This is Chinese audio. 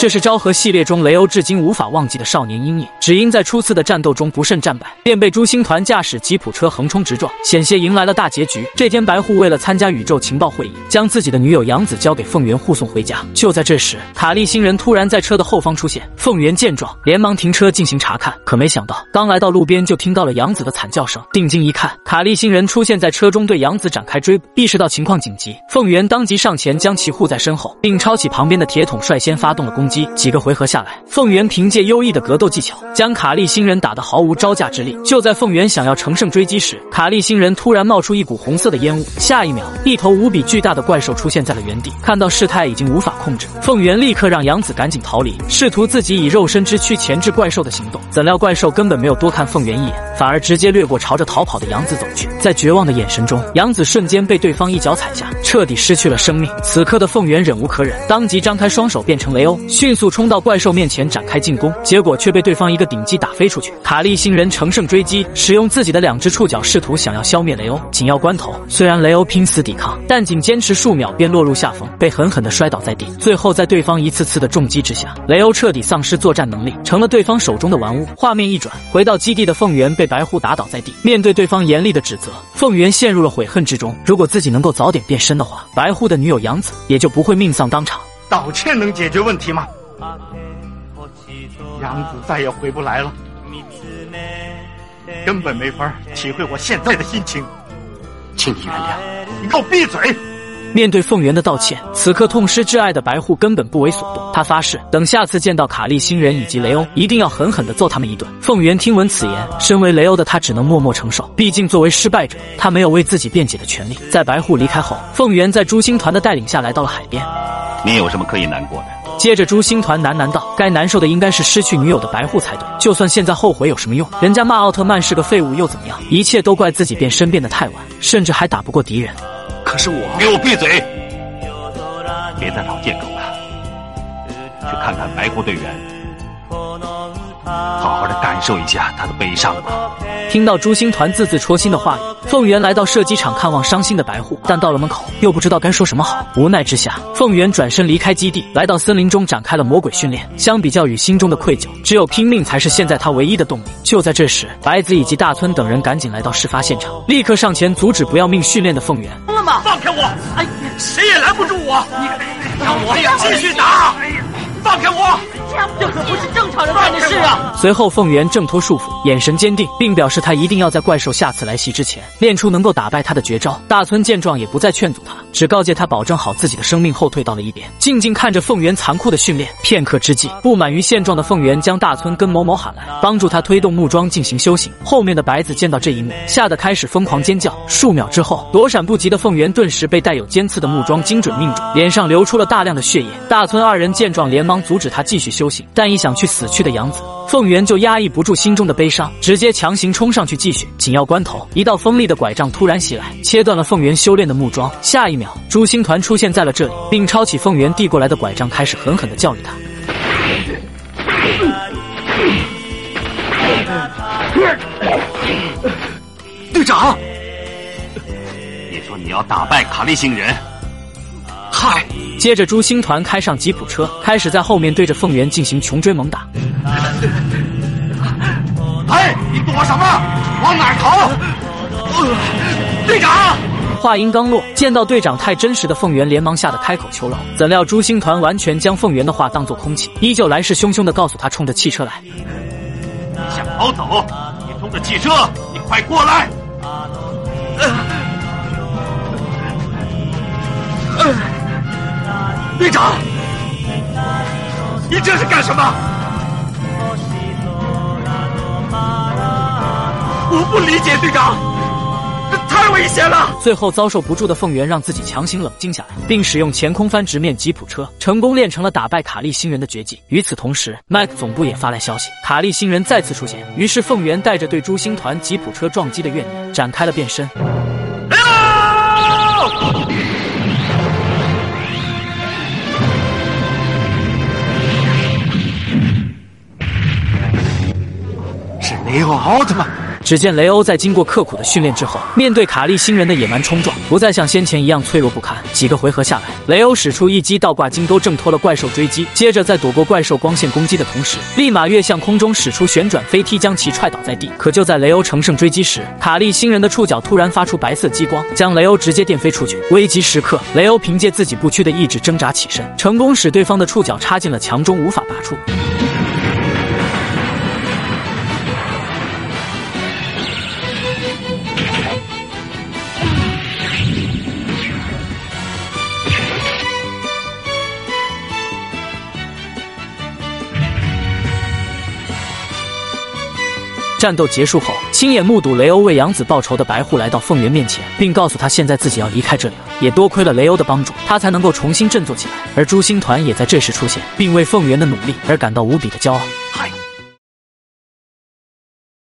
这是昭和系列中雷欧至今无法忘记的少年阴影。只因在初次的战斗中不慎战败，便被朱星团驾驶吉普车横冲直撞，险些迎来了大结局。这天，白户为了参加宇宙情报会议，将自己的女友杨子交给凤元护送回家。就在这时，卡利星人突然在车的后方出现。凤元见状，连忙停车进行查看。可没想到，刚来到路边，就听到了杨子的惨叫声。定睛一看，卡利星人出现在车中，对杨子展开追捕。意识到情况紧急，凤元当即上前将其护在身后，并抄起旁边的铁桶，率先发动了攻击。几个回合下来，凤元凭借优异的格斗技巧，将卡利星人打得毫无招架之力。就在凤元想要乘胜追击时，卡利星人突然冒出一股红色的烟雾，下一秒，一头无比巨大的怪兽出现在了原地。看到事态已经无法控制，凤元立刻让杨子赶紧逃离，试图自己以肉身之躯钳制怪兽的行动。怎料怪兽根本没有多看凤元一眼，反而直接掠过朝着逃跑的杨子走去。在绝望的眼神中，杨子瞬间被对方一脚踩下，彻底失去了生命。此刻的凤元忍无可忍，当即张开双手变成雷欧，迅速冲到怪兽面前展开进攻，结果却被对方一个顶击打飞出去。卡利星人乘胜追击，使用自己的两只触角试图想要消灭雷欧。紧要关头，虽然雷欧拼死抵抗，但仅坚持数秒便落入下风，被狠狠地摔倒在地。最后在对方一次次的重击之下，雷欧彻底丧失作战能力，成了对方手中的玩物。画面一转，回到基地的凤元被白狐打倒在地，面对对方严厉的指责，凤元陷入了悔恨之中。如果自己能够早点变身的话，白狐的女友杨子也就不会命丧当场。道歉能解决问题吗？杨子再也回不来了，根本没法体会我现在的心情，请你原谅。你给我闭嘴！面对凤元的道歉，此刻痛失挚爱的白户根本不为所动。他发誓，等下次见到卡利星人以及雷欧，一定要狠狠地揍他们一顿。凤元听闻此言，身为雷欧的他只能默默承受。毕竟作为失败者，他没有为自己辩解的权利。在白户离开后，凤元在朱星团的带领下来到了海边。你有什么可以难过的？接着，朱星团喃喃道：“该难受的应该是失去女友的白户才对。就算现在后悔有什么用？人家骂奥特曼是个废物又怎么样？一切都怪自己变身变得太晚，甚至还打不过敌人。”可是我，给我闭嘴！别再找借口了，去看看白狐队员，好好的感受一下他的悲伤吧。听到朱星团字字戳心的话语，凤元来到射击场看望伤心的白狐，但到了门口又不知道该说什么好。无奈之下，凤元转身离开基地，来到森林中展开了魔鬼训练。相比较于心中的愧疚，只有拼命才是现在他唯一的动力。就在这时，白子以及大村等人赶紧来到事发现场，立刻上前阻止不要命训练的凤元。放开我！哎，谁也拦不住我！你让我继续打！放开我！这可不是正常人干的事啊！随后，凤元挣脱束缚，眼神坚定，并表示他一定要在怪兽下次来袭之前练出能够打败他的绝招。大村见状也不再劝阻他，只告诫他保证好自己的生命，后退到了一边，静静看着凤元残酷的训练。片刻之际，不满于现状的凤元将大村跟某某喊来，帮助他推动木桩进行修行。后面的白子见到这一幕，吓得开始疯狂尖叫。数秒之后，躲闪不及的凤元顿时被带有尖刺的木桩精准命中，脸上流出了大量的血液。大村二人见状，连忙阻止他继续修但一想去死去的杨子，凤元就压抑不住心中的悲伤，直接强行冲上去继续。紧要关头，一道锋利的拐杖突然袭来，切断了凤元修炼的木桩。下一秒，朱星团出现在了这里，并抄起凤元递过来的拐杖，开始狠狠地教育他。队长，你说你要打败卡利星人，嗨！接着，朱星团开上吉普车，开始在后面对着凤元进行穷追猛打。哎，你躲什么？往哪儿逃？队长！话音刚落，见到队长太真实的凤元，连忙吓得开口求饶。怎料朱星团完全将凤元的话当作空气，依旧来势汹汹的告诉他冲着汽车来。想逃走？你冲着汽车，你快过来！队长，你这是干什么？我不理解，队长，这太危险了。最后遭受不住的凤元让自己强行冷静下来，并使用前空翻直面吉普车，成功练成了打败卡利星人的绝技。与此同时，麦克总部也发来消息，卡利星人再次出现。于是凤元带着对朱星团吉普车撞击的怨念，展开了变身。雷欧奥特曼。只见雷欧在经过刻苦的训练之后，面对卡利星人的野蛮冲撞，不再像先前一样脆弱不堪。几个回合下来，雷欧使出一击倒挂金钩，挣脱了怪兽追击，接着在躲过怪兽光线攻击的同时，立马跃向空中，使出旋转飞踢，将其踹倒在地。可就在雷欧乘胜追击时，卡利星人的触角突然发出白色激光，将雷欧直接电飞出去。危急时刻，雷欧凭借自己不屈的意志挣扎起身，成功使对方的触角插进了墙中，无法拔出。战斗结束后，亲眼目睹雷欧为养子报仇的白户来到凤元面前，并告诉他现在自己要离开这里了。也多亏了雷欧的帮助，他才能够重新振作起来。而朱星团也在这时出现，并为凤元的努力而感到无比的骄傲。嗨。